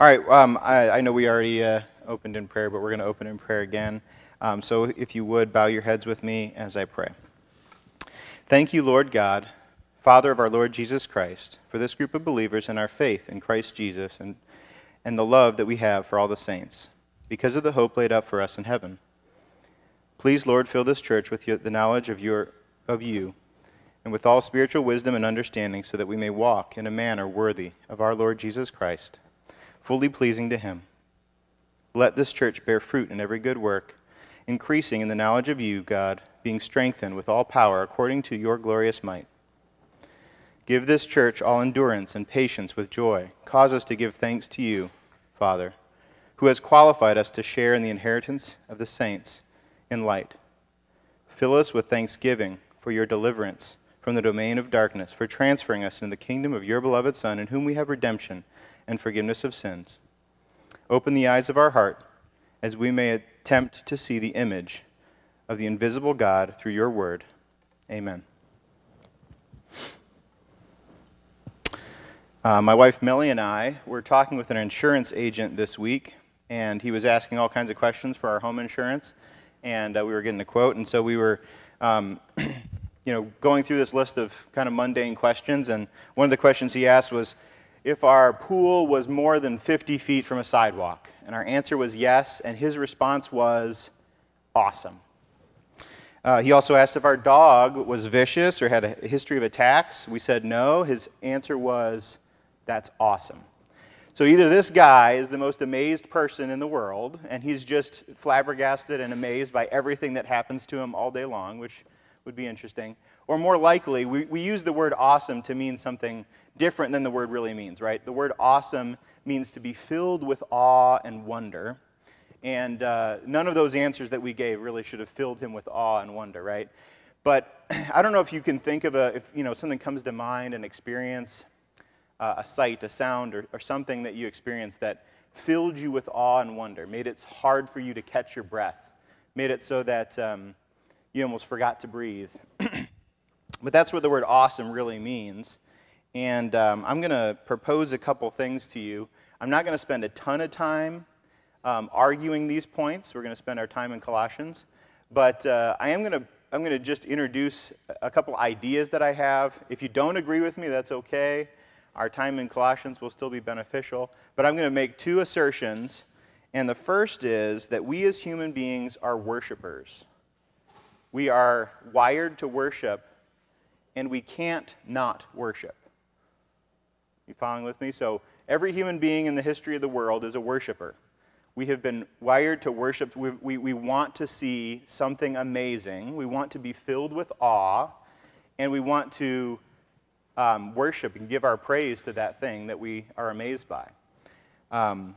All right, um, I, I, know we already uh, opened in prayer, but we're going to open in prayer again. Um, so if you would, bow your heads with me as I pray. Thank you, Lord God, Father of our Lord Jesus Christ, for this group of believers and our faith in Christ Jesus and, and the love that we have for all the saints, because of the hope laid up for us in heaven. Please, Lord, fill this church with your, the knowledge of, your, of you and with all spiritual wisdom and understanding, so that we may walk in a manner worthy of our Lord Jesus Christ fully pleasing to Him. Let this church bear fruit in every good work, increasing in the knowledge of you, God, being strengthened with all power according to your glorious might. Give this church all endurance and patience with joy. Cause us to give thanks to you, Father, who has qualified us to share in the inheritance of the saints in light. Fill us with thanksgiving for your deliverance from the domain of darkness, for transferring us into the kingdom of your beloved Son, in whom we have redemption and forgiveness of sins. Open the eyes of our heart as we may attempt to see the image of the invisible God through your word. Amen. Uh, my wife Millie and I were talking with an insurance agent this week, and he was asking all kinds of questions for our home insurance, and uh, we were getting a quote, and so we were. Um, you know, going through this list of kind of mundane questions, and one of the questions he asked was, if our pool was more than 50 feet from a sidewalk? And our answer was yes, and his response was awesome. Uh, he also asked if our dog was vicious or had a history of attacks. We said no. His answer was, that's awesome. So either this guy is the most amazed person in the world, and he's just flabbergasted and amazed by everything that happens to him all day long, which would be interesting. Or more likely, we, we use the word awesome to mean something different than the word really means, right? The word awesome means to be filled with awe and wonder. And uh, none of those answers that we gave really should have filled him with awe and wonder, right? But I don't know if you can think of a, if you know, something comes to mind, an experience, uh, a sight, a sound, or, or something that you experienced that filled you with awe and wonder, made it hard for you to catch your breath, made it so that um, you almost forgot to breathe. but that's what the word awesome really means. And um, I'm going to propose a couple things to you. I'm not going to spend a ton of time um, arguing these points. We're going to spend our time in Colossians. But uh, I am going to I'm going to just introduce a couple ideas that I have. If you don't agree with me, that's okay. Our time in Colossians will still be beneficial. But I'm going to make two assertions. And the first is that we as human beings are worshipers. We are wired to worship, and we can't not worship. You following with me? So, every human being in the history of the world is a worshiper. We have been wired to worship. We, we, we want to see something amazing. We want to be filled with awe, and we want to um, worship and give our praise to that thing that we are amazed by. Um,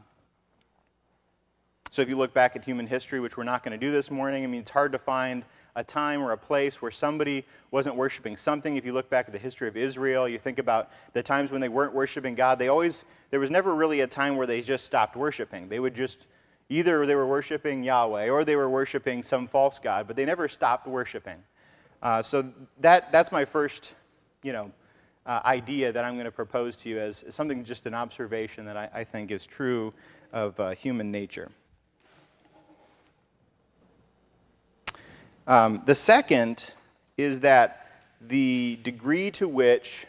so, if you look back at human history, which we're not going to do this morning, I mean, it's hard to find a time or a place where somebody wasn't worshiping something. If you look back at the history of Israel, you think about the times when they weren't worshiping God, they always, there was never really a time where they just stopped worshiping. They would just, either they were worshiping Yahweh or they were worshiping some false God, but they never stopped worshiping. Uh, so that, that's my first, you know, uh, idea that I'm going to propose to you as something just an observation that I, I think is true of uh, human nature. Um, the second is that the degree to which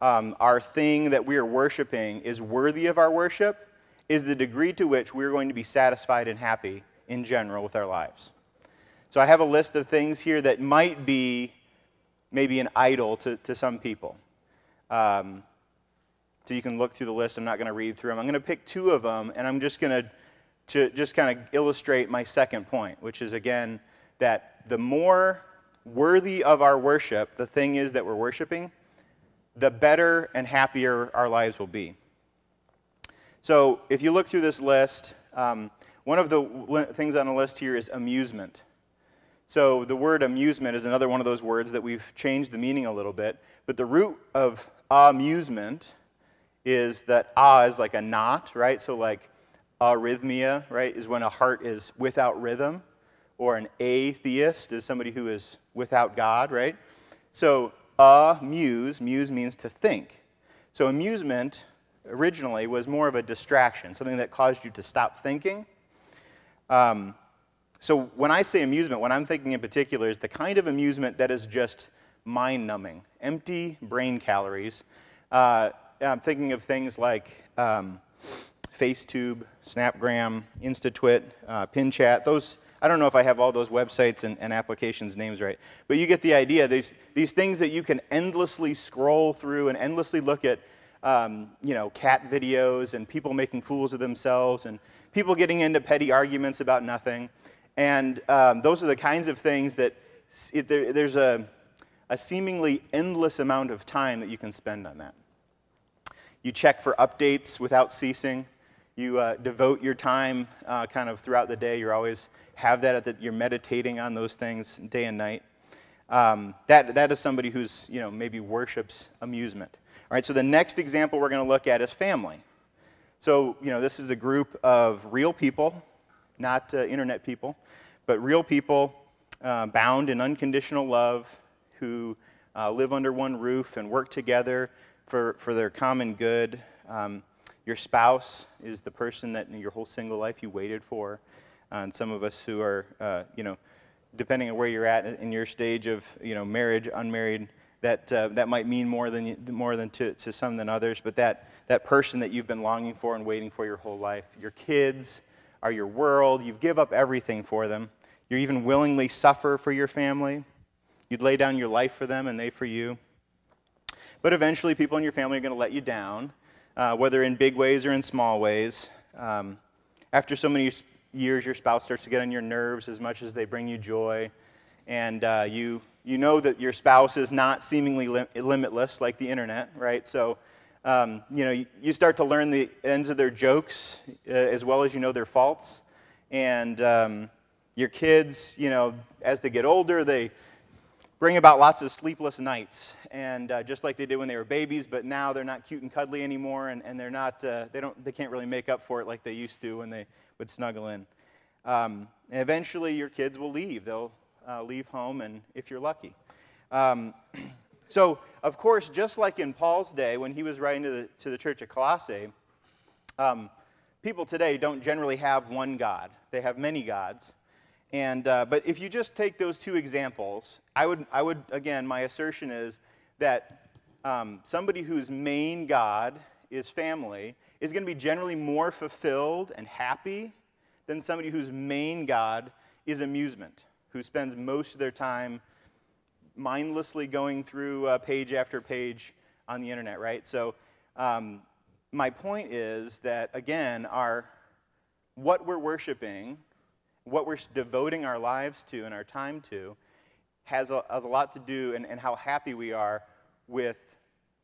um, our thing that we are worshiping is worthy of our worship is the degree to which we're going to be satisfied and happy in general with our lives. So I have a list of things here that might be maybe an idol to, to some people. Um, so you can look through the list. I'm not going to read through them. I'm going to pick two of them, and I'm just going to to just kind of illustrate my second point, which is again that the more worthy of our worship the thing is that we're worshiping, the better and happier our lives will be. So, if you look through this list, um, one of the things on the list here is amusement. So, the word amusement is another one of those words that we've changed the meaning a little bit. But the root of amusement is that ah is like a not, right? So, like arrhythmia, right, is when a heart is without rhythm or an atheist is somebody who is without God, right? So, amuse, muse muse means to think. So, amusement originally was more of a distraction, something that caused you to stop thinking. Um, so when I say amusement, what I'm thinking in particular is the kind of amusement that is just mind numbing, empty brain calories. Uh, I'm thinking of things like um, FaceTube, Snapgram, InstaTwit, uh, PinChat. Those I don't know if I have all those websites and, and, applications names right, but you get the idea. These these things that you can endlessly scroll through and endlessly look at, um, you know, cat videos and people making fools of themselves and people getting into petty arguments about nothing, and um, those are the kinds of things that it, there, there's a a seemingly endless amount of time that you can spend on that. You check for updates without ceasing. You uh, devote your time uh, kind of throughout the day. You're always have that, that you're meditating on those things day and night. Um, that, that is somebody who's, you know, maybe worships amusement. All right, so the next example we're going to look at is family. So, you know, this is a group of real people, not uh, internet people, but real people uh, bound in unconditional love who uh, live under one roof and work together for, for their common good. Um, your spouse is the person that in your whole single life you waited for. And some of us who are, uh, you know, depending on where you're at in your stage of, you know, marriage, unmarried, that, uh, that might mean more than, more than to, to some than others. But that, that person that you've been longing for and waiting for your whole life, your kids are your world. You give up everything for them. You even willingly suffer for your family. You'd lay down your life for them and they for you. But eventually, people in your family are going to let you down uh, whether in big ways or in small ways. Um, after so many years, your spouse starts to get on your nerves as much as they bring you joy. And uh, you, you know that your spouse is not seemingly lim- limitless like the internet, right? So, um, you know, you, start to learn the ends of their jokes uh, as well as you know their faults. And um, your kids, you know, as they get older, they bring about lots of sleepless nights and uh, just like they did when they were babies but now they're not cute and cuddly anymore and, and they're not uh, they don't they can't really make up for it like they used to when they would snuggle in. Um, and eventually your kids will leave. They'll uh, leave home and if you're lucky. Um, so of course just like in paul's day when he was writing to the, to the church at colossae um, people today don't generally have one god. They have many gods and, uh, but if you just take those two examples, I would, I would again, my assertion is that um, somebody whose main God is family is going to be generally more fulfilled and happy than somebody whose main God is amusement, who spends most of their time mindlessly going through uh, page after page on the internet, right? So, um, my point is that, again, our, what we're worshiping what we're devoting our lives to and our time to has a, has a lot to do and, and how happy we are with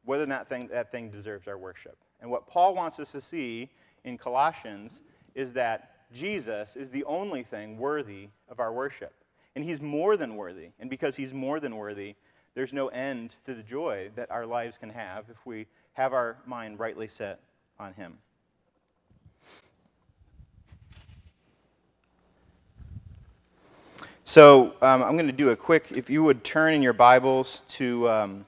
whether that thing, that thing deserves our worship. And what Paul wants us to see in Colossians is that Jesus is the only thing worthy of our worship. And he's more than worthy. And because he's more than worthy, there's no end to the joy that our lives can have if we have our mind rightly set on him. So um, I'm going to do a quick, if you would turn in your Bibles to um,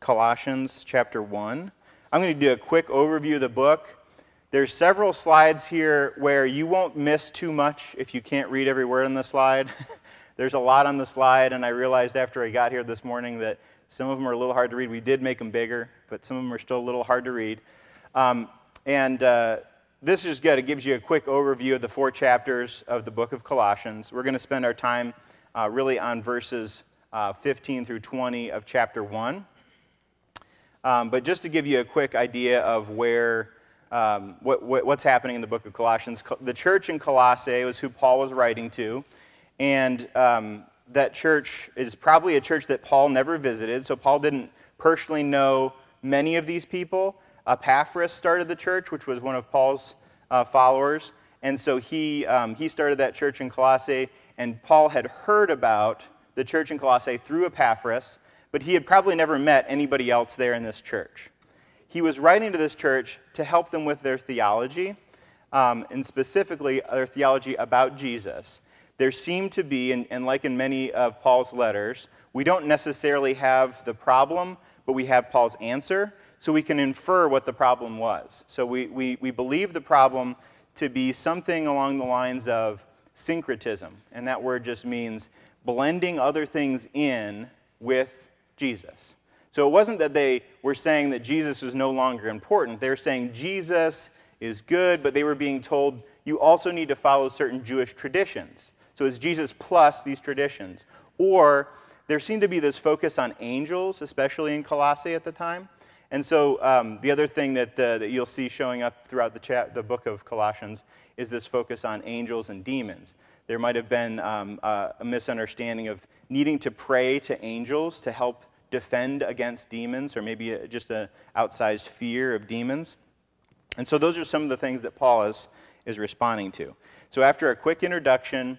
Colossians chapter 1. I'm going to do a quick overview of the book. There's several slides here where you won't miss too much if you can't read every word on the slide. There's a lot on the slide, and I realized after I got here this morning that some of them are a little hard to read. We did make them bigger, but some of them are still a little hard to read. Um, and uh, this is good. It gives you a quick overview of the four chapters of the book of Colossians. We're going to spend our time uh, really on verses uh, 15 through 20 of chapter 1. Um, but just to give you a quick idea of where, um, what, what, what's happening in the book of Colossians, the church in Colossae was who Paul was writing to. And um, that church is probably a church that Paul never visited. So Paul didn't personally know many of these people. Epaphras started the church, which was one of Paul's uh, followers. And so he, um, he started that church in Colossae, and Paul had heard about the church in Colossae through Epaphras, but he had probably never met anybody else there in this church. He was writing to this church to help them with their theology, um, and specifically their theology about Jesus. There seemed to be, and, and like in many of Paul's letters, we don't necessarily have the problem, but we have Paul's answer. So we can infer what the problem was. So we, we, we believe the problem to be something along the lines of syncretism. And that word just means blending other things in with Jesus. So it wasn't that they were saying that Jesus was no longer important. They were saying Jesus is good, but they were being told you also need to follow certain Jewish traditions. So it's Jesus plus these traditions. Or there seemed to be this focus on angels, especially in Colossae at the time. And so um, the other thing that, uh, that you'll see showing up throughout the, chat, the book of Colossians is this focus on angels and demons. There might have been um, uh, a misunderstanding of needing to pray to angels to help defend against demons, or maybe a, just an outsized fear of demons. And so those are some of the things that Paul is, is responding to. So after a quick introduction,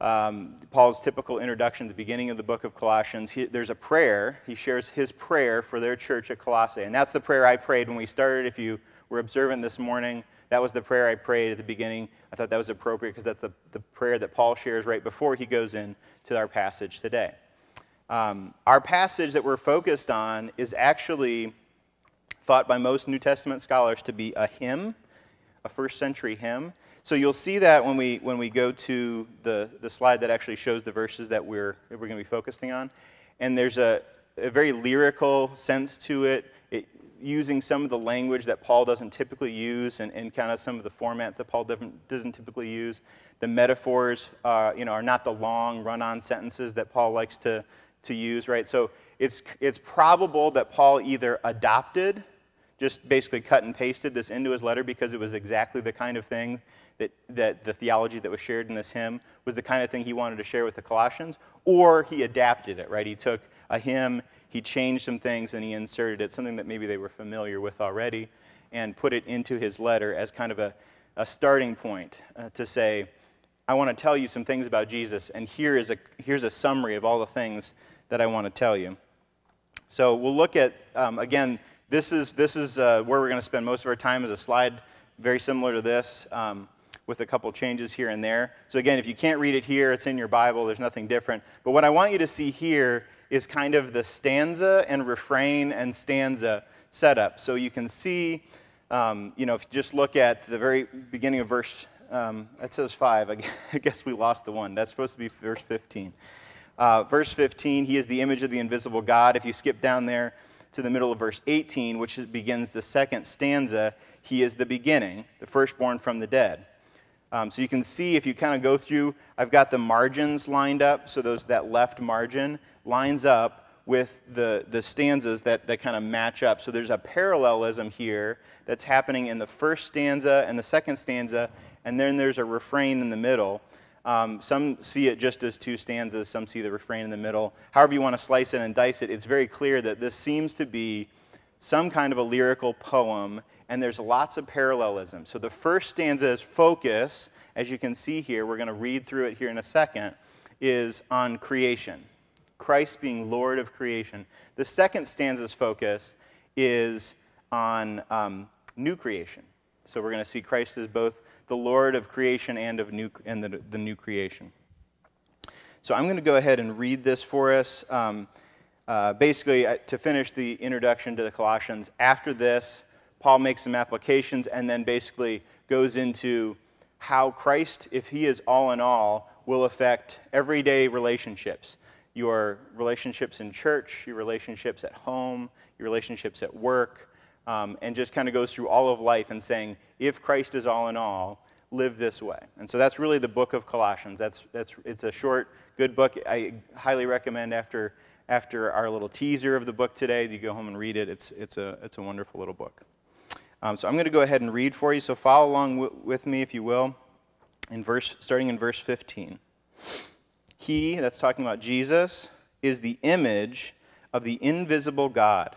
um, Paul's typical introduction at the beginning of the book of Colossians, he, there's a prayer. He shares his prayer for their church at Colossae. And that's the prayer I prayed when we started. If you were observant this morning, that was the prayer I prayed at the beginning. I thought that was appropriate because that's the, the prayer that Paul shares right before he goes in to our passage today. Um, our passage that we're focused on is actually thought by most New Testament scholars to be a hymn, a first century hymn. So you'll see that when we, when we go to the, the slide that actually shows the verses that we're, that we're going to be focusing on. And there's a, a very lyrical sense to it, it, using some of the language that Paul doesn't typically use and, and kind of some of the formats that Paul doesn't, typically use. The metaphors uh, you know, are not the long run on sentences that Paul likes to, to use, right? So it's, it's probable that Paul either adopted, just basically cut and pasted this into his letter because it was exactly the kind of thing that, that the theology that was shared in this hymn was the kind of thing he wanted to share with the Colossians, or he adapted it, right? He took a hymn, he changed some things, and he inserted it, something that maybe they were familiar with already, and put it into his letter as kind of a, a starting point uh, to say, I want to tell you some things about Jesus, and here is a, here's a summary of all the things that I want to tell you. So we'll look at, um, again, this is, this is uh, where we're going to spend most of our time is a slide very similar to this. Um, with a couple changes here and there. So, again, if you can't read it here, it's in your Bible, there's nothing different. But what I want you to see here is kind of the stanza and refrain and stanza setup. So, you can see, um, you know, if you just look at the very beginning of verse, um, it says five. I guess we lost the one. That's supposed to be verse 15. Uh, verse 15, he is the image of the invisible God. If you skip down there to the middle of verse 18, which begins the second stanza, he is the beginning, the firstborn from the dead. Um, so you can see if you kind of go through, I've got the margins lined up. So those that left margin lines up with the, the stanzas that, that kind of match up. So there's a parallelism here that's happening in the first stanza and the second stanza, and then there's a refrain in the middle. Um, some see it just as two stanzas, some see the refrain in the middle. However, you want to slice it and dice it, it's very clear that this seems to be some kind of a lyrical poem, and there's lots of parallelism. So the first stanza's focus, as you can see here, we're going to read through it here in a second, is on creation. Christ being Lord of creation. The second stanza's focus is on um, new creation. So we're going to see Christ as both the Lord of creation and of new and the, the new creation. So I'm going to go ahead and read this for us. Um, uh, basically, uh, to finish the introduction to the Colossians, after this, Paul makes some applications and then basically goes into how Christ, if he is all in all, will affect everyday relationships. Your relationships in church, your relationships at home, your relationships at work, um, and just kind of goes through all of life and saying, if Christ is all in all, live this way. And so that's really the book of Colossians. That's, that's, it's a short, good book. I highly recommend after after our little teaser of the book today. You go home and read it. It's, it's, a, it's a wonderful little book. Um, so I'm going to go ahead and read for you. So follow along w- with me, if you will, in verse, starting in verse 15. He, that's talking about Jesus, is the image of the invisible God,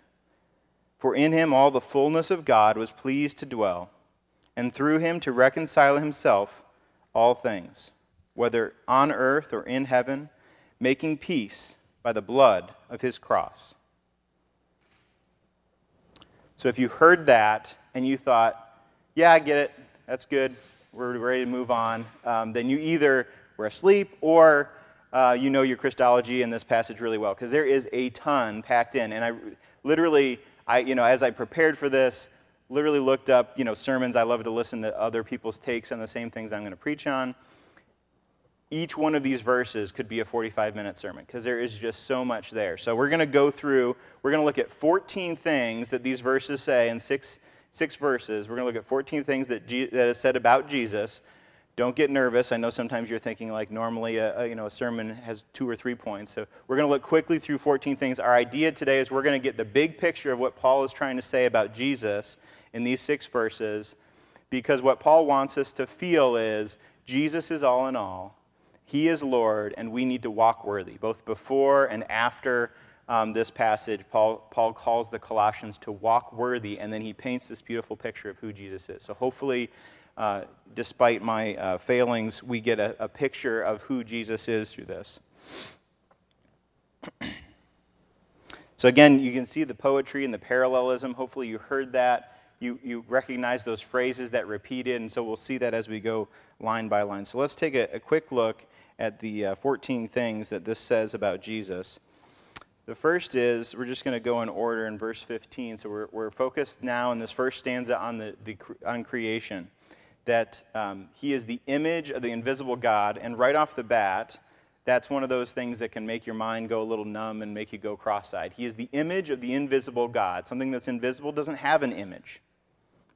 For in him all the fullness of God was pleased to dwell, and through him to reconcile himself all things, whether on earth or in heaven, making peace by the blood of his cross. So if you heard that and you thought, yeah, I get it, that's good, we're ready to move on, um, then you either were asleep or uh, you know your Christology in this passage really well, because there is a ton packed in. And I literally, I, you know, as I prepared for this, literally looked up, you know, sermons. I love to listen to other people's takes on the same things I'm going to preach on. Each one of these verses could be a 45 minute sermon because there is just so much there. So we're going to go through, we're going to look at 14 things that these verses say in six, six verses. We're going to look at 14 things that, G, that is said about Jesus. Don't get nervous. I know sometimes you're thinking like normally a, a, you know, a sermon has two or three points. So we're going to look quickly through 14 things. Our idea today is we're going to get the big picture of what Paul is trying to say about Jesus in these six verses because what Paul wants us to feel is Jesus is all in all. He is Lord, and we need to walk worthy. Both before and after um, this passage, Paul, Paul calls the Colossians to walk worthy, and then he paints this beautiful picture of who Jesus is. So hopefully, uh, despite my uh, failings, we get a, a picture of who Jesus is through this. so, again, you can see the poetry and the parallelism. Hopefully, you heard that. You, you recognize those phrases that repeated, and so we'll see that as we go line by line. So, let's take a, a quick look at the uh, 14 things that this says about Jesus. The first is, we're just going to go in order in verse 15. So we're, we're focused now in this first stanza on, the, the on creation that um, he is the image of the invisible God. And right off the bat, that's one of those things that can make your mind go a little numb and make you go cross eyed. He is the image of the invisible God. Something that's invisible doesn't have an image.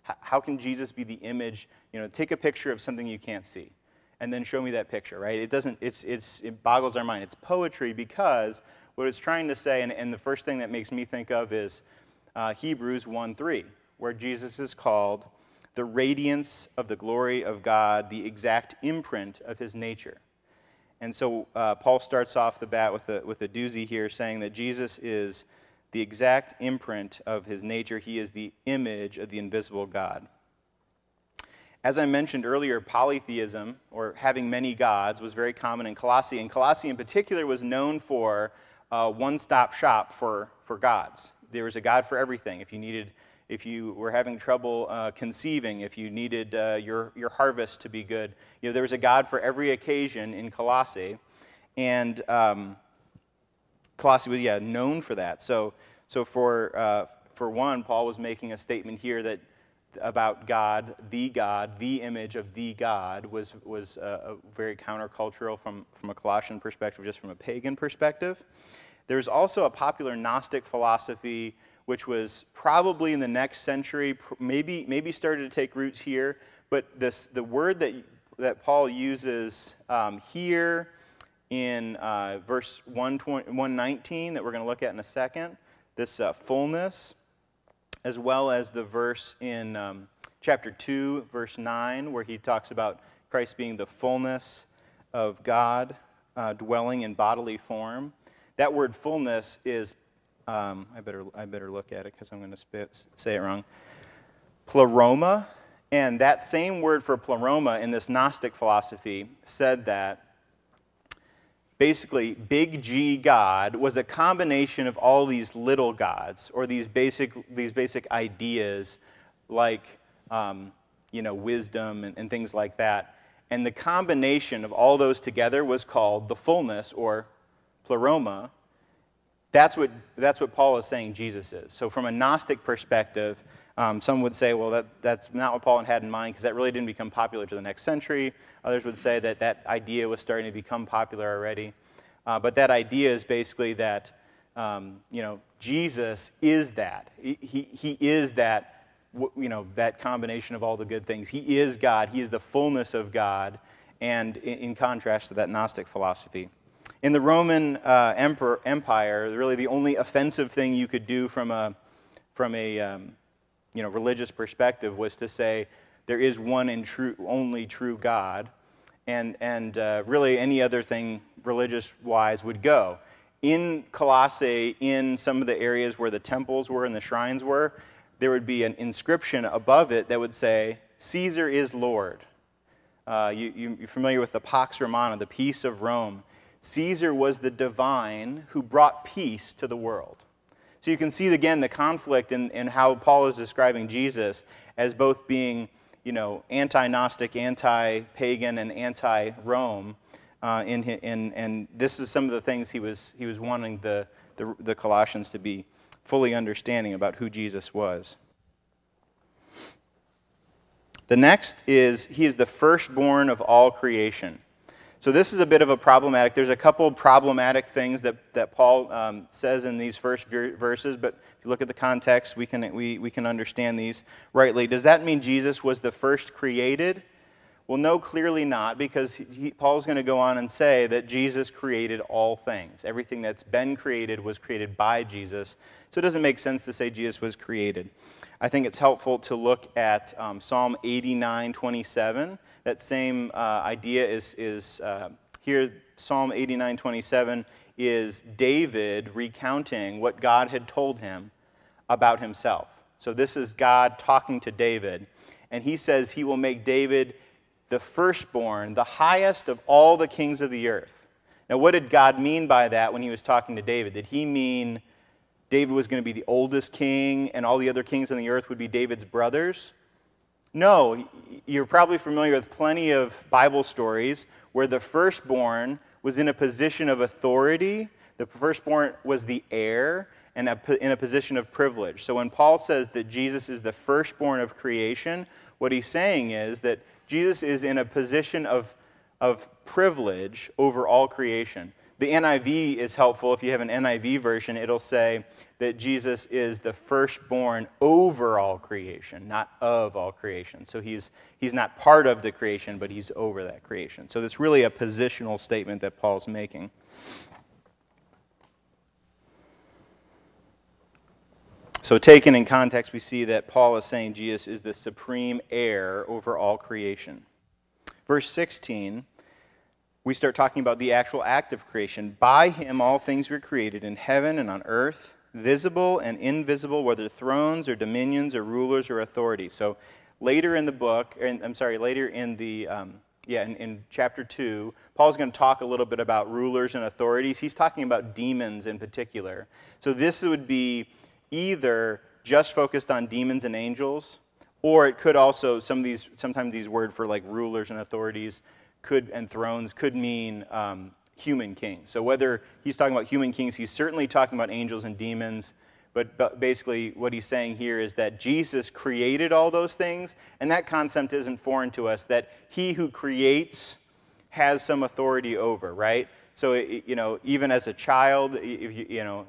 How can Jesus be the image? You know, take a picture of something you can't see and then show me that picture, right? It doesn't, it's, it's, it boggles our mind. It's poetry because what it's trying to say, and, and the first thing that makes me think of is uh, Hebrews 1 3, where Jesus is called the radiance of the glory of God, the exact imprint of his nature. And so uh, Paul starts off the bat with a, with a doozy here saying that Jesus is the exact imprint of his nature. He is the image of the invisible God. As I mentioned earlier, polytheism, or having many gods, was very common in Colossae. And Colossae, in particular, was known for a one stop shop for, for gods. There was a god for everything. If you needed if you were having trouble uh, conceiving, if you needed uh, your, your harvest to be good. You know, there was a God for every occasion in Colossae. And um, Colossae was, yeah, known for that. So, so for, uh, for one, Paul was making a statement here that about God, the God, the image of the God, was, was uh, very countercultural from, from a Colossian perspective, just from a pagan perspective. There's also a popular Gnostic philosophy which was probably in the next century, maybe, maybe started to take roots here. But this, the word that, that Paul uses um, here in uh, verse 119 that we're going to look at in a second, this uh, fullness, as well as the verse in um, chapter 2, verse 9, where he talks about Christ being the fullness of God uh, dwelling in bodily form. That word fullness is um, I, better, I better look at it because I'm going to say it wrong. Pleroma, and that same word for pleroma in this Gnostic philosophy said that basically big G God was a combination of all these little gods or these basic, these basic ideas like um, you know, wisdom and, and things like that. And the combination of all those together was called the fullness or pleroma, that's what, that's what Paul is saying Jesus is. So, from a Gnostic perspective, um, some would say, well, that, that's not what Paul had in mind because that really didn't become popular to the next century. Others would say that that idea was starting to become popular already. Uh, but that idea is basically that, um, you know, Jesus is that. He, he, he is that, you know, that combination of all the good things. He is God. He is the fullness of God. And in, in contrast to that Gnostic philosophy. In the Roman uh, emperor, Empire, really the only offensive thing you could do from a, from a um, you know, religious perspective was to say there is one and true, only true God, and, and uh, really any other thing religious wise would go. in Colossae, in some of the areas where the temples were and the shrines were, there would be an inscription above it that would say, Caesar is Lord. Uh, you, are familiar with the Pax Romana, the peace of Rome. Caesar was the divine who brought peace to the world. So you can see again the conflict in, in how Paul is describing Jesus as both being, you know, anti-Gnostic, anti-pagan, and anti-Rome. Uh, in, in, and this is some of the things he was, he was wanting the, the, the Colossians to be fully understanding about who Jesus was. The next is he is the firstborn of all creation. So this is a bit of a problematic. There's a couple problematic things that, that Paul um, says in these first verses, but if you look at the context, we can, we, we can understand these rightly. Does that mean Jesus was the first created? Well, no, clearly not, because he, Paul's going to go on and say that Jesus created all things. Everything that's been created was created by Jesus. So it doesn't make sense to say Jesus was created. I think it's helpful to look at um, Psalm 89 27. That same uh, idea is, is uh, here, Psalm 89 27 is David recounting what God had told him about himself. So this is God talking to David, and he says he will make David the firstborn, the highest of all the kings of the earth. Now, what did God mean by that when he was talking to David? Did he mean David was going to be the oldest king and all the other kings on the earth would be David's brothers? No, you're probably familiar with plenty of Bible stories where the firstborn was in a position of authority. The firstborn was the heir and in a position of privilege. So when Paul says that Jesus is the firstborn of creation, what he's saying is that Jesus is in a position of, of privilege over all creation. The NIV is helpful. If you have an NIV version, it'll say that Jesus is the firstborn over all creation, not of all creation. So he's, he's not part of the creation, but he's over that creation. So it's really a positional statement that Paul's making. So, taken in context, we see that Paul is saying Jesus is the supreme heir over all creation. Verse 16, we start talking about the actual act of creation. By him, all things were created in heaven and on earth, visible and invisible, whether thrones or dominions or rulers or authorities. So, later in the book, and I'm sorry, later in the. Um, yeah, in, in, chapter 2, Paul's going to talk a little bit about rulers and authorities. He's talking about demons in particular. So, this would be either just focused on demons and angels, or it could also some of these sometimes these words for like rulers and authorities could and thrones could mean um, human kings. So whether he's talking about human kings, he's certainly talking about angels and demons. But, but basically, what he's saying here is that Jesus created all those things, and that concept isn't foreign to us. That he who creates has some authority over, right? So, you know, even as a child, if you, you know,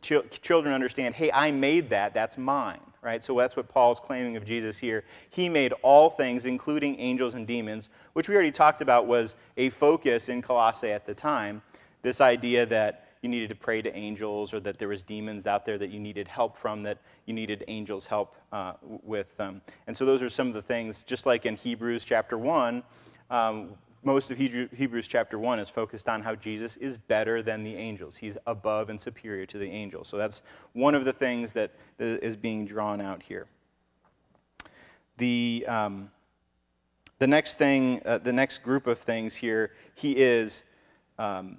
ch- children understand, hey, I made that, that's mine, right? So that's what Paul's claiming of Jesus here. He made all things, including angels and demons, which we already talked about was a focus in Colossae at the time. This idea that you needed to pray to angels or that there was demons out there that you needed help from that you needed angels help uh, with them and so those are some of the things just like in hebrews chapter 1 um, most of Hebrews chapter 1 is focused on how Jesus is better than the angels. He's above and superior to the angels. So that's one of the things that is being drawn out here. The, um, the next thing, uh, the next group of things here, he is, um,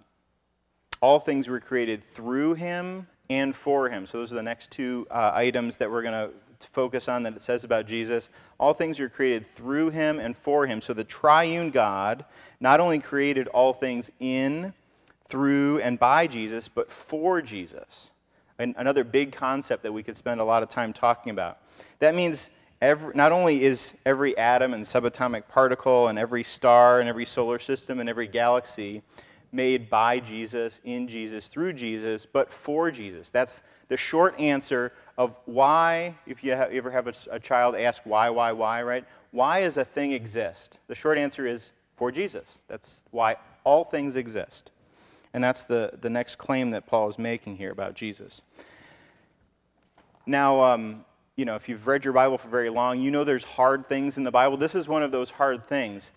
all things were created through him and for him. So those are the next two uh, items that we're going to to focus on that it says about Jesus. All things are created through him and for him. So the triune God not only created all things in, through, and by Jesus, but for Jesus. And another big concept that we could spend a lot of time talking about. That means every, not only is every atom and subatomic particle and every star and every solar system and every galaxy made by Jesus, in Jesus, through Jesus, but for Jesus. That's the short answer of why, if you, ever have a, child ask why, why, why, right? Why does a thing exist? The short answer is for Jesus. That's why all things exist. And that's the, the next claim that Paul is making here about Jesus. Now, um, you know, if you've read your Bible for very long, you know there's hard things in the Bible. This is one of those hard things.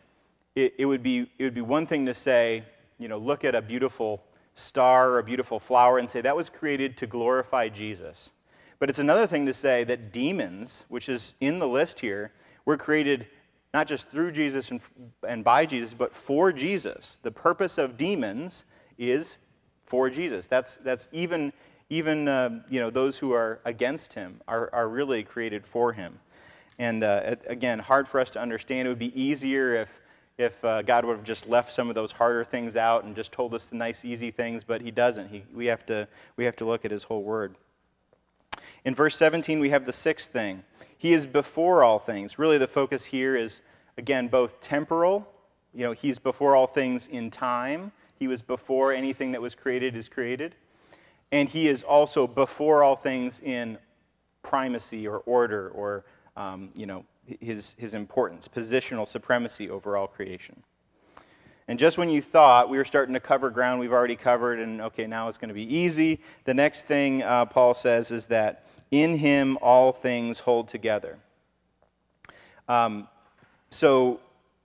It, it, would, be, it would be one thing to say, you know, look at a beautiful star or a beautiful flower and say that was created to glorify Jesus. But it's another thing to say that demons, which is in the list here, were created not just through Jesus and, and by Jesus, but for Jesus. The purpose of demons is for Jesus. That's, that's even, even uh, you know, those who are against him are, are really created for him. And uh, again, hard for us to understand. It would be easier if, if uh, God would have just left some of those harder things out and just told us the nice, easy things, but he doesn't. He, we, have to, we have to look at his whole word. In verse 17, we have the sixth thing. He is before all things. Really, the focus here is, again, both temporal. You know, he's before all things in time. He was before anything that was created is created. And he is also before all things in primacy or order or um, you know, his, his importance, positional supremacy over all creation. And just when you thought we were starting to cover ground we've already covered, and okay, now it's going to be easy, the next thing uh, Paul says is that in him all things hold together. Um, so,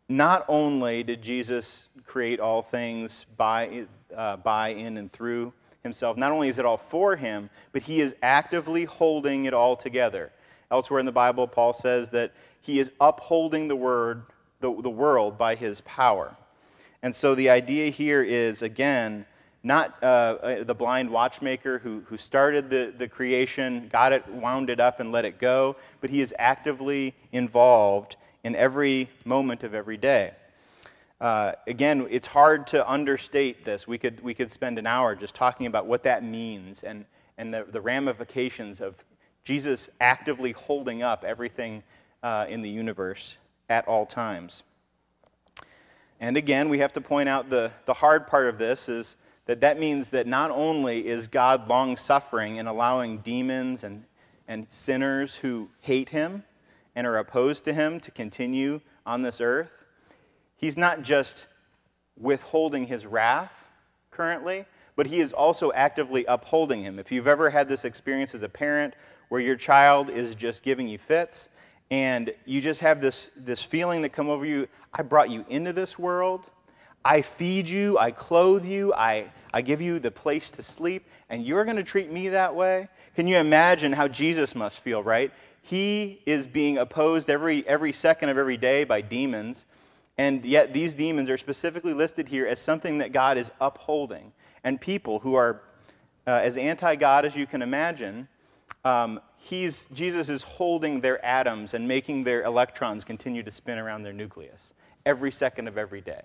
not only did Jesus create all things by, uh, by, in, and through himself, not only is it all for him, but he is actively holding it all together. Elsewhere in the Bible, Paul says that he is upholding the word, the, the world by his power. And so the idea here is, again, not uh, uh, the blind watchmaker who, who started the, the creation, got it, wound it up, and let it go, but he is actively involved in every moment of every day. Uh, again, it's hard to understate this. We could, we could spend an hour just talking about what that means and, and the, the ramifications of Jesus actively holding up everything uh, in the universe at all times. And again, we have to point out the, the hard part of this is that that means that not only is God long suffering in allowing demons and, and sinners who hate him and are opposed to him to continue on this earth, he's not just withholding his wrath currently, but he is also actively upholding him. If you've ever had this experience as a parent where your child is just giving you fits and you just have this, this feeling that come over you i brought you into this world. I feed you. I clothe you. I, I give you the place to sleep and you're going to treat me that way. Can you imagine how jesus must feel right? He is being opposed every, every second of every day by demons and yet these demons are specifically listed here as something that god is upholding. And people who are uh, as anti-god as you can imagine um, he's, Jesus is holding their atoms and making their electrons continue to spin around their nucleus every second of every day.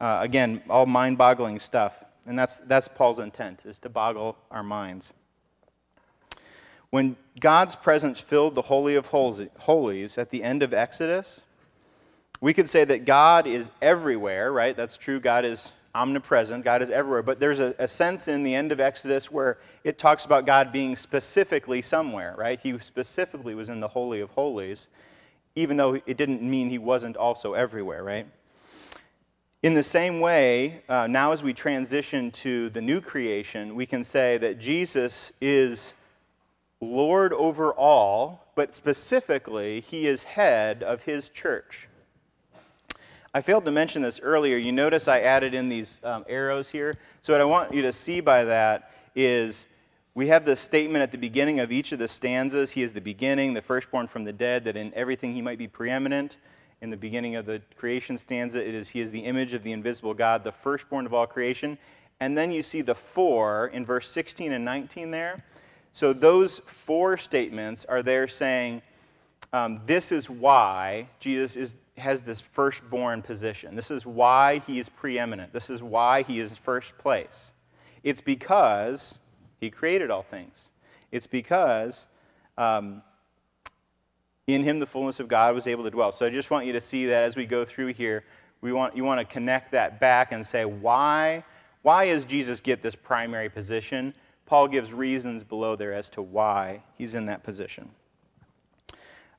Uh, again, all mind boggling stuff. And that's, that's Paul's intent, is to boggle our minds. When God's presence filled the Holy of Holies at the end of Exodus, we could say that God is everywhere, right? That's true. God is omnipresent, God is everywhere. But there's a, a, sense in the end of Exodus where it talks about God being specifically somewhere, right? He specifically was in the Holy of Holies, even though it didn't mean he wasn't also everywhere, right? In the same way, uh, now as we transition to the new creation, we can say that Jesus is Lord over all, but specifically, he is head of his church. I failed to mention this earlier. You notice I added in these um, arrows here. So, what I want you to see by that is we have this statement at the beginning of each of the stanzas He is the beginning, the firstborn from the dead, that in everything He might be preeminent. In the beginning of the creation stanza, it is He is the image of the invisible God, the firstborn of all creation. And then you see the four in verse 16 and 19 there. So, those four statements are there saying, um, This is why Jesus is has this firstborn position. This is why he is preeminent. This is why he is first place. It's because he created all things. It's because um, in him the fullness of God was able to dwell. So I just want you to see that as we go through here, we want, you want to connect that back and say, why, why does Jesus get this primary position? Paul gives reasons below there as to why he's in that position.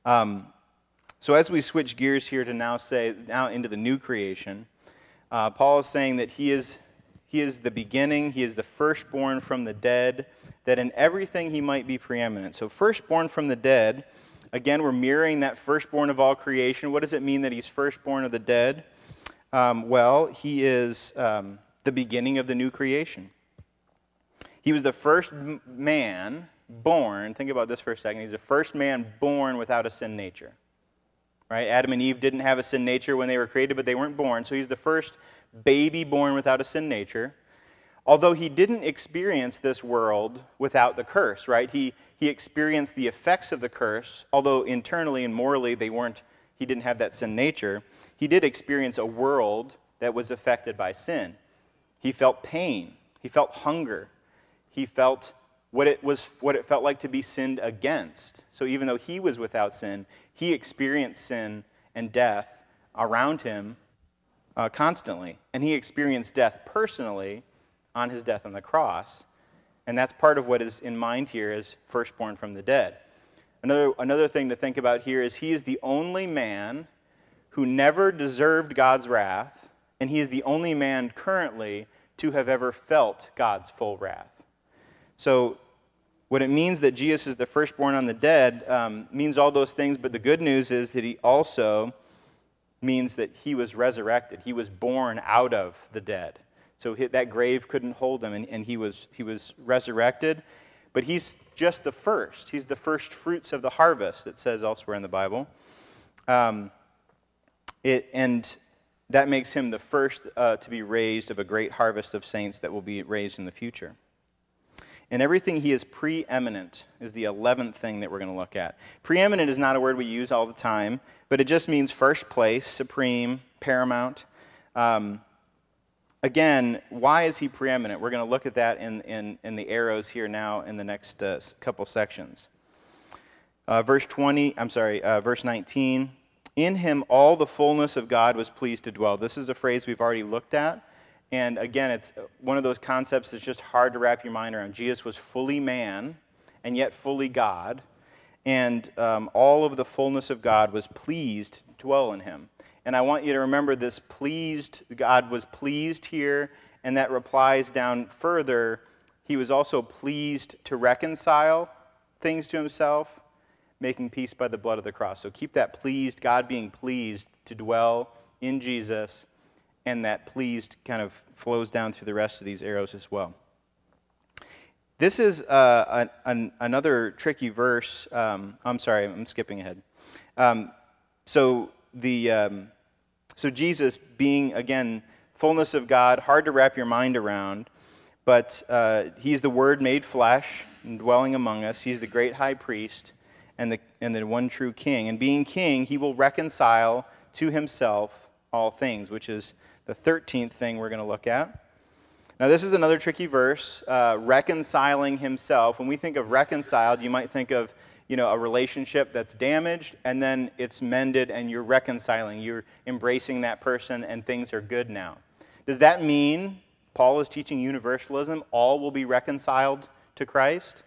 Um, so as we switch gears here to now say now into the new creation, uh, Paul is saying that he is he is the beginning, he is the firstborn from the dead, that in everything he might be preeminent. So firstborn from the dead, again we're mirroring that firstborn of all creation. What does it mean that he's firstborn of the dead? Um, well, he is um, the beginning of the new creation. He was the first man born, think about this for a second. He's the first man born without a sin nature. Right? Adam and Eve didn't have a sin nature when they were created, but they weren't born. So he's the first baby born without a sin nature. Although he didn't experience this world without the curse, right? He, he experienced the effects of the curse, although internally and morally they weren't, he didn't have that sin nature. He did experience a world that was affected by sin. He felt pain. He felt hunger. He felt what it was what it felt like to be sinned against. So even though he was without sin, he experienced sin and death around him uh, constantly, and he experienced death personally on his death on the cross. And that's part of what is in mind here as firstborn from the dead. Another, another thing to think about here is he is the only man who never deserved God's wrath, and he is the only man currently to have ever felt God's full wrath. So what it means that Jesus is the firstborn on the dead um, means all those things, but the good news is that he also means that he was resurrected. He was born out of the dead. So that grave couldn't hold him, and, and he, was, he was resurrected. But he's just the first. He's the first fruits of the harvest, it says elsewhere in the Bible. Um, it, and that makes him the first uh, to be raised of a great harvest of saints that will be raised in the future. In everything, he is preeminent, is the 11th thing that we're going to look at. Preeminent is not a word we use all the time, but it just means first place, supreme, paramount. Um, again, why is he preeminent? We're going to look at that in, in, in the arrows here now in the next uh, couple sections. Uh, verse 20, I'm sorry, uh, verse 19. In him all the fullness of God was pleased to dwell. This is a phrase we've already looked at. And again, it's one of those concepts that's just hard to wrap your mind around. Jesus was fully man and yet fully God. And um, all of the fullness of God was pleased to dwell in him. And I want you to remember this pleased, God was pleased here, and that replies down further. He was also pleased to reconcile things to himself, making peace by the blood of the cross. So keep that pleased, God being pleased to dwell in Jesus and that pleased kind of flows down through the rest of these arrows as well. This is uh, an, an, another tricky verse. Um, I'm sorry, I'm skipping ahead. Um, so the um, so Jesus being again fullness of God, hard to wrap your mind around, but uh, he's the Word made flesh and dwelling among us. He's the great High Priest and the and the one true King. And being King, he will reconcile to himself all things, which is the 13th thing we're going to look at. Now, this is another tricky verse, uh, reconciling himself. When we think of reconciled, you might think of you know, a relationship that's damaged and then it's mended and you're reconciling. You're embracing that person and things are good now. Does that mean Paul is teaching universalism? All will be reconciled to Christ?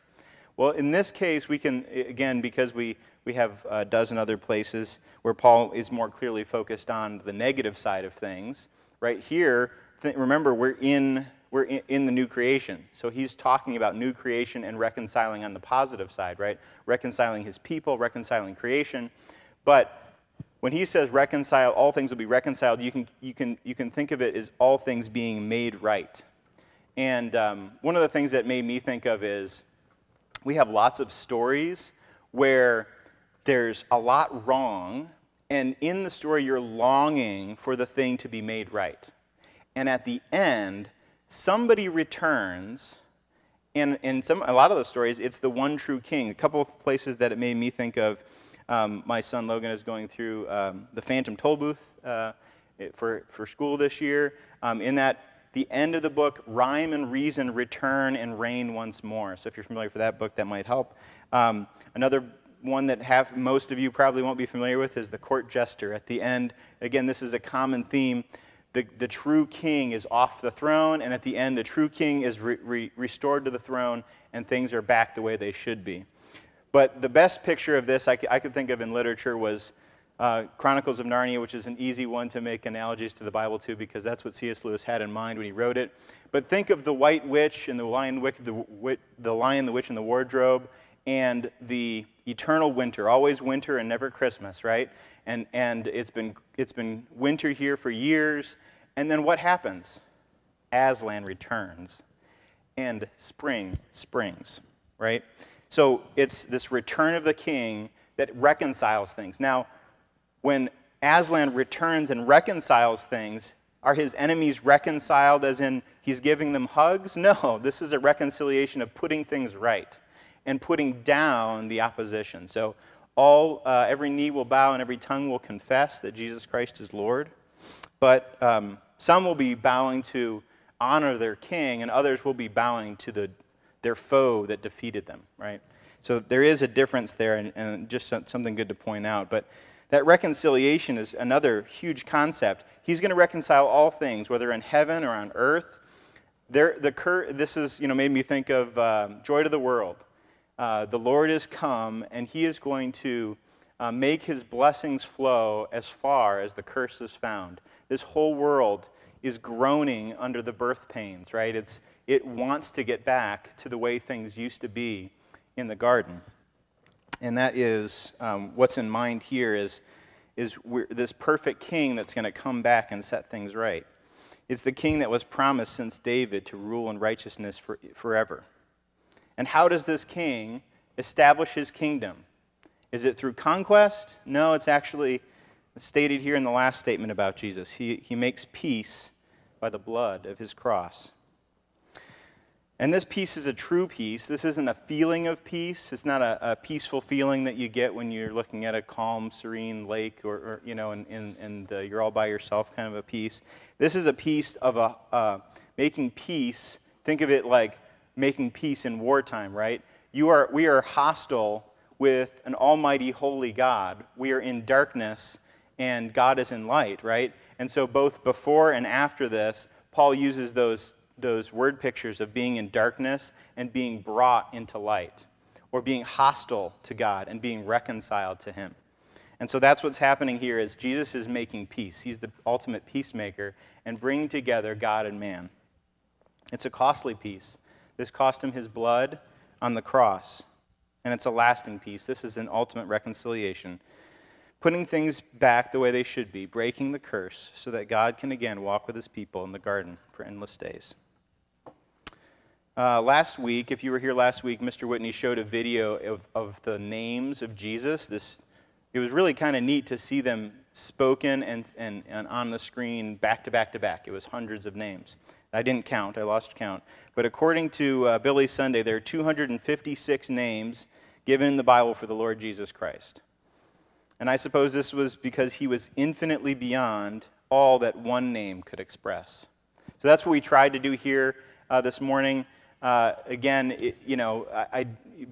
Well, in this case, we can, again, because we, we have a dozen other places where Paul is more clearly focused on the negative side of things right here, th- remember, we're in we're in, the new creation. So he's talking about new creation and reconciling on the positive side, right? Reconciling his people, reconciling creation. But when he says reconcile, all things will be reconciled, you can, you can, you can think of it as all things being made right. And um, one of the things that made me think of is we have lots of stories where there's a lot wrong and in the story, you're longing for the thing to be made right. And at the end, somebody returns. And in some, a lot of the stories, it's the one true king. A couple of places that it made me think of um, my son Logan is going through um, the Phantom Tollbooth uh, for, for school this year. Um, in that, the end of the book, rhyme and reason return and reign once more. So if you're familiar with that book, that might help. Um, another one that most of you probably won't be familiar with is the court jester. At the end, again, this is a common theme. The, the true king is off the throne, and at the end, the true king is re, re, restored to the throne, and things are back the way they should be. But the best picture of this I, I could think of in literature was uh, Chronicles of Narnia, which is an easy one to make analogies to the Bible to, because that's what C.S. Lewis had in mind when he wrote it. But think of the White Witch and the Lion, the, the Lion, the Witch, and the Wardrobe, and the eternal winter, always winter and never Christmas, right? And, and it's, been, it's been winter here for years. And then what happens? Aslan returns. and spring springs, right? So it's this return of the king that reconciles things. Now, when Aslan returns and reconciles things, are his enemies reconciled as in he's giving them hugs? No, this is a reconciliation of putting things right and putting down the opposition. So all, uh, every knee will bow and every tongue will confess that Jesus Christ is Lord. But um, some will be bowing to honor their king, and others will be bowing to the, their foe that defeated them, right? So there is a difference there, and, and just something good to point out. But that reconciliation is another huge concept. He's going to reconcile all things, whether in heaven or on earth. There, the cur- this is, you know, made me think of uh, Joy to the World. Uh, the Lord is come, and He is going to uh, make His blessings flow as far as the curse is found. This whole world is groaning under the birth pains, right? It's, it wants to get back to the way things used to be in the garden. And that is um, what's in mind here is, is this perfect king that's going to come back and set things right. It's the king that was promised since David to rule in righteousness for, forever. And how does this king establish his kingdom? Is it through conquest? No, it's actually stated here in the last statement about Jesus. He, he makes peace by the blood of his cross. And this peace is a true peace. This isn't a feeling of peace. It's not a, a peaceful feeling that you get when you're looking at a calm, serene lake or, or you know, and, and, and uh, you're all by yourself kind of a peace. This is a peace of a, uh, making peace. Think of it like making peace in wartime, right? You are, we are hostile with an almighty, holy God. We are in darkness and God is in light, right? And so both before and after this, Paul uses those those word pictures of being in darkness and being brought into light, or being hostile to God and being reconciled to Him. And so that's what's happening here is Jesus is making peace. He's the ultimate peacemaker and bringing together God and man. It's a costly peace. This cost him his blood on the cross, and it's a lasting peace. This is an ultimate reconciliation. Putting things back the way they should be, breaking the curse so that God can again walk with his people in the garden for endless days. Uh, last week, if you were here last week, Mr. Whitney showed a video of, of the names of Jesus. This, it was really kind of neat to see them spoken and, and, and on the screen back to back to back. It was hundreds of names. I didn't count, I lost count. But according to uh, Billy Sunday, there are 256 names given in the Bible for the Lord Jesus Christ. And I suppose this was because he was infinitely beyond all that one name could express. So that's what we tried to do here uh, this morning. Uh, again, it, you know, I, I,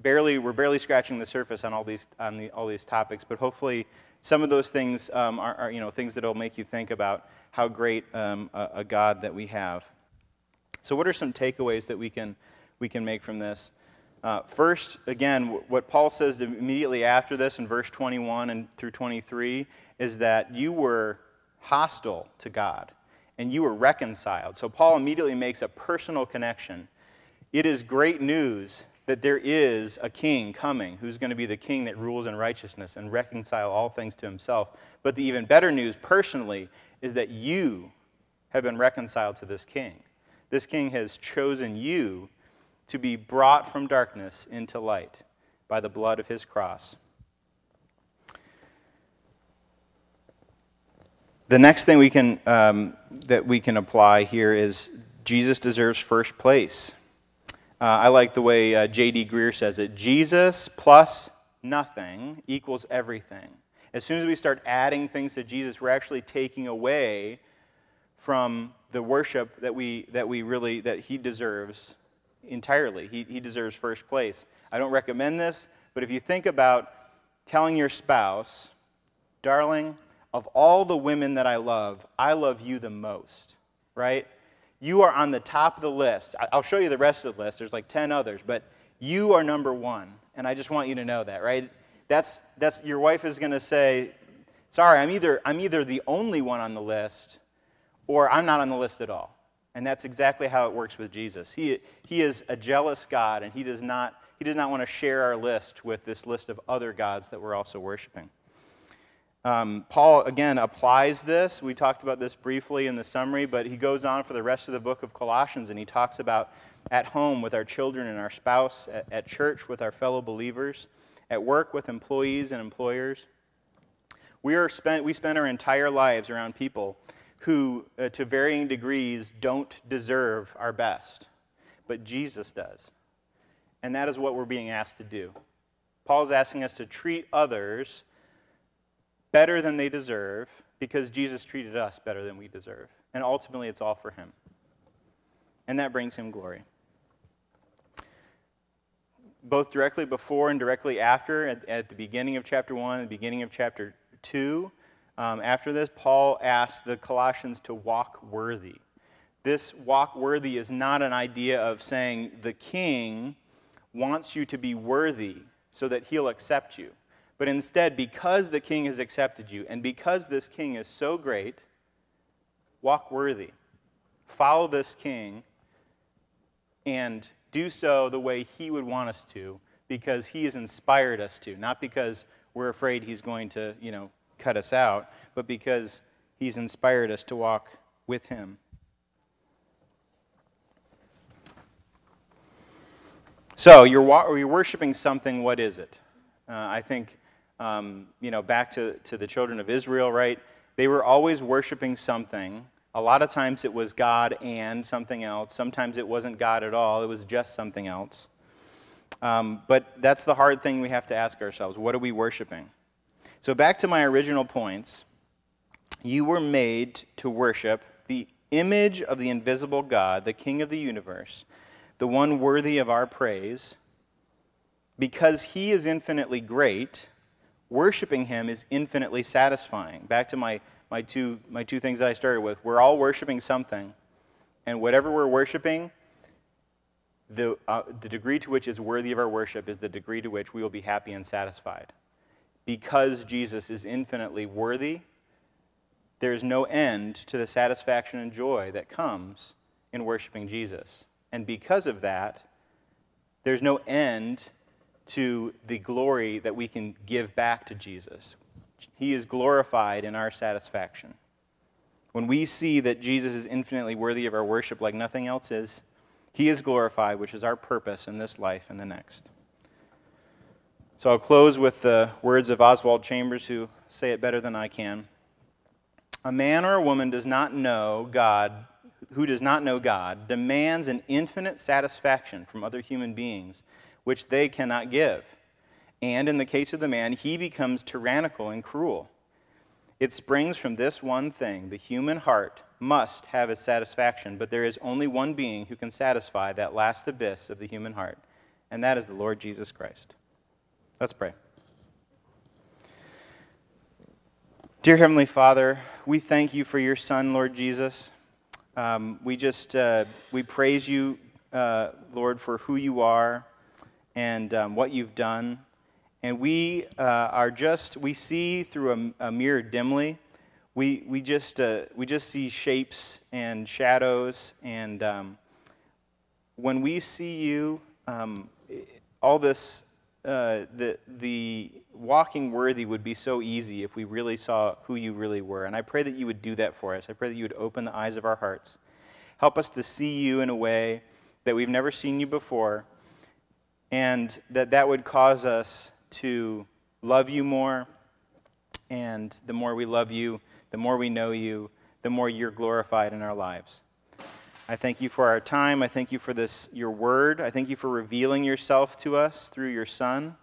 barely we're barely scratching the surface on all these on the, all these topics, but hopefully some of those things um, are, are, you know things that'll make you think about how great um, a, a, God that we have. So, what are some takeaways that we can we can make from this? Uh, first, again, what Paul says immediately after this in verse 21 and through 23 is that you were hostile to God and you were reconciled. So Paul immediately makes a personal connection it is great news that there is a king coming who's going to be the king that rules in righteousness and reconcile all things to himself. But the even better news, personally, is that you have been reconciled to this king. This king has chosen you to be brought from darkness into light by the blood of his cross. The next thing we can, um, that we can apply here is Jesus deserves first place. Uh, I like the way uh, J.D. Greear says it Jesus plus nothing equals everything. As soon as we start adding things to Jesus, we're actually taking away from the worship that we, that we really, that he deserves entirely. He, he deserves first place. I don't recommend this, but if you think about telling your spouse, darling, of all the women that I love, I love you the most, right? you are on the top of the list. I'll show you the rest of the list. There's like 10 others, but you are number one. And I just want you to know that, right? That's, that's your wife is going to say, sorry, I'm either, I'm either the only one on the list or I'm not on the list at all. And that's exactly how it works with Jesus. He, he is a jealous God, and he does, not, he does not want to share our list with this list of other gods that we're also worshiping. Um, Paul, again, applies this. We talked about this briefly in the summary, but he goes on for the rest of the book of Colossians and he talks about at home with our children and our spouse, at, at church with our fellow believers, at work with employees and employers. We, are spent, we spend our entire lives around people who, uh, to varying degrees, don't deserve our best, but Jesus does. And that is what we're being asked to do. Paul's asking us to treat others better than they deserve because Jesus treated us better than we deserve. And ultimately, it's all for him. And that brings him glory. Both directly before and directly after, at, at the beginning of chapter 1 and the beginning of chapter 2, um, after this, Paul asks the Colossians to walk worthy. This walk worthy is not an idea of saying the king wants you to be worthy so that he'll accept you. But instead, because the king has accepted you, and because this king is so great, walk worthy. Follow this king and do so the way he would want us to, because he has inspired us to, not because we're afraid he's going to, you know, cut us out, but because he's inspired us to walk with him. So you're, wa- you're worshiping something. What is it? Uh, I think, um, you know, back to, to the children of Israel, right? They were always worshiping something. A lot of times it was God and something else. Sometimes it wasn't God at all, it was just something else. Um, but that's the hard thing we have to ask ourselves what are we worshiping? So, back to my original points. You were made to worship the image of the invisible God, the King of the universe the one worthy of our praise, because he is infinitely great, worshiping him is infinitely satisfying. Back to my, my, two, my two things that I started with. We're all worshiping something, and whatever we're worshiping, the, uh, the degree to which is worthy of our worship is the degree to which we will be happy and satisfied. Because Jesus is infinitely worthy, there is no end to the satisfaction and joy that comes in worshiping Jesus. And because of that, there's no end to the glory that we can give back to Jesus. He is glorified in our satisfaction. When we see that Jesus is infinitely worthy of our worship like nothing else is, he is glorified, which is our purpose in this life and the next. So I'll close with the words of Oswald Chambers, who say it better than I can. A man or a woman does not know God who does not know God demands an infinite satisfaction from other human beings, which they cannot give. And in the case of the man, he becomes tyrannical and cruel. It springs from this one thing the human heart must have its satisfaction, but there is only one being who can satisfy that last abyss of the human heart, and that is the Lord Jesus Christ. Let's pray. Dear Heavenly Father, we thank you for your Son, Lord Jesus. Um, we just uh, we praise you, uh, Lord, for who you are and um, what you've done. And we uh, are just we see through a, a mirror dimly. We we just uh, we just see shapes and shadows. And um, when we see you, um, all this uh, the the walking worthy would be so easy if we really saw who you really were. And I pray that you would do that for us. I pray that you would open the eyes of our hearts. Help us to see you in a way that we've never seen you before, and that that would cause us to love you more. And the more we love you, the more we know you, the more you're glorified in our lives. I thank you for our time. I thank you for this, your word. I thank you for revealing yourself to us through your son.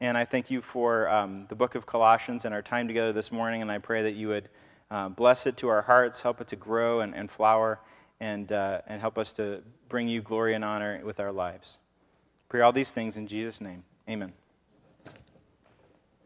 And I thank you for um, the book of Colossians and our time together this morning. And I pray that you would uh, bless it to our hearts, help it to grow and, and flower, and, uh, and help us to bring you glory and honor with our lives. Pray all these things in Jesus' name. Amen.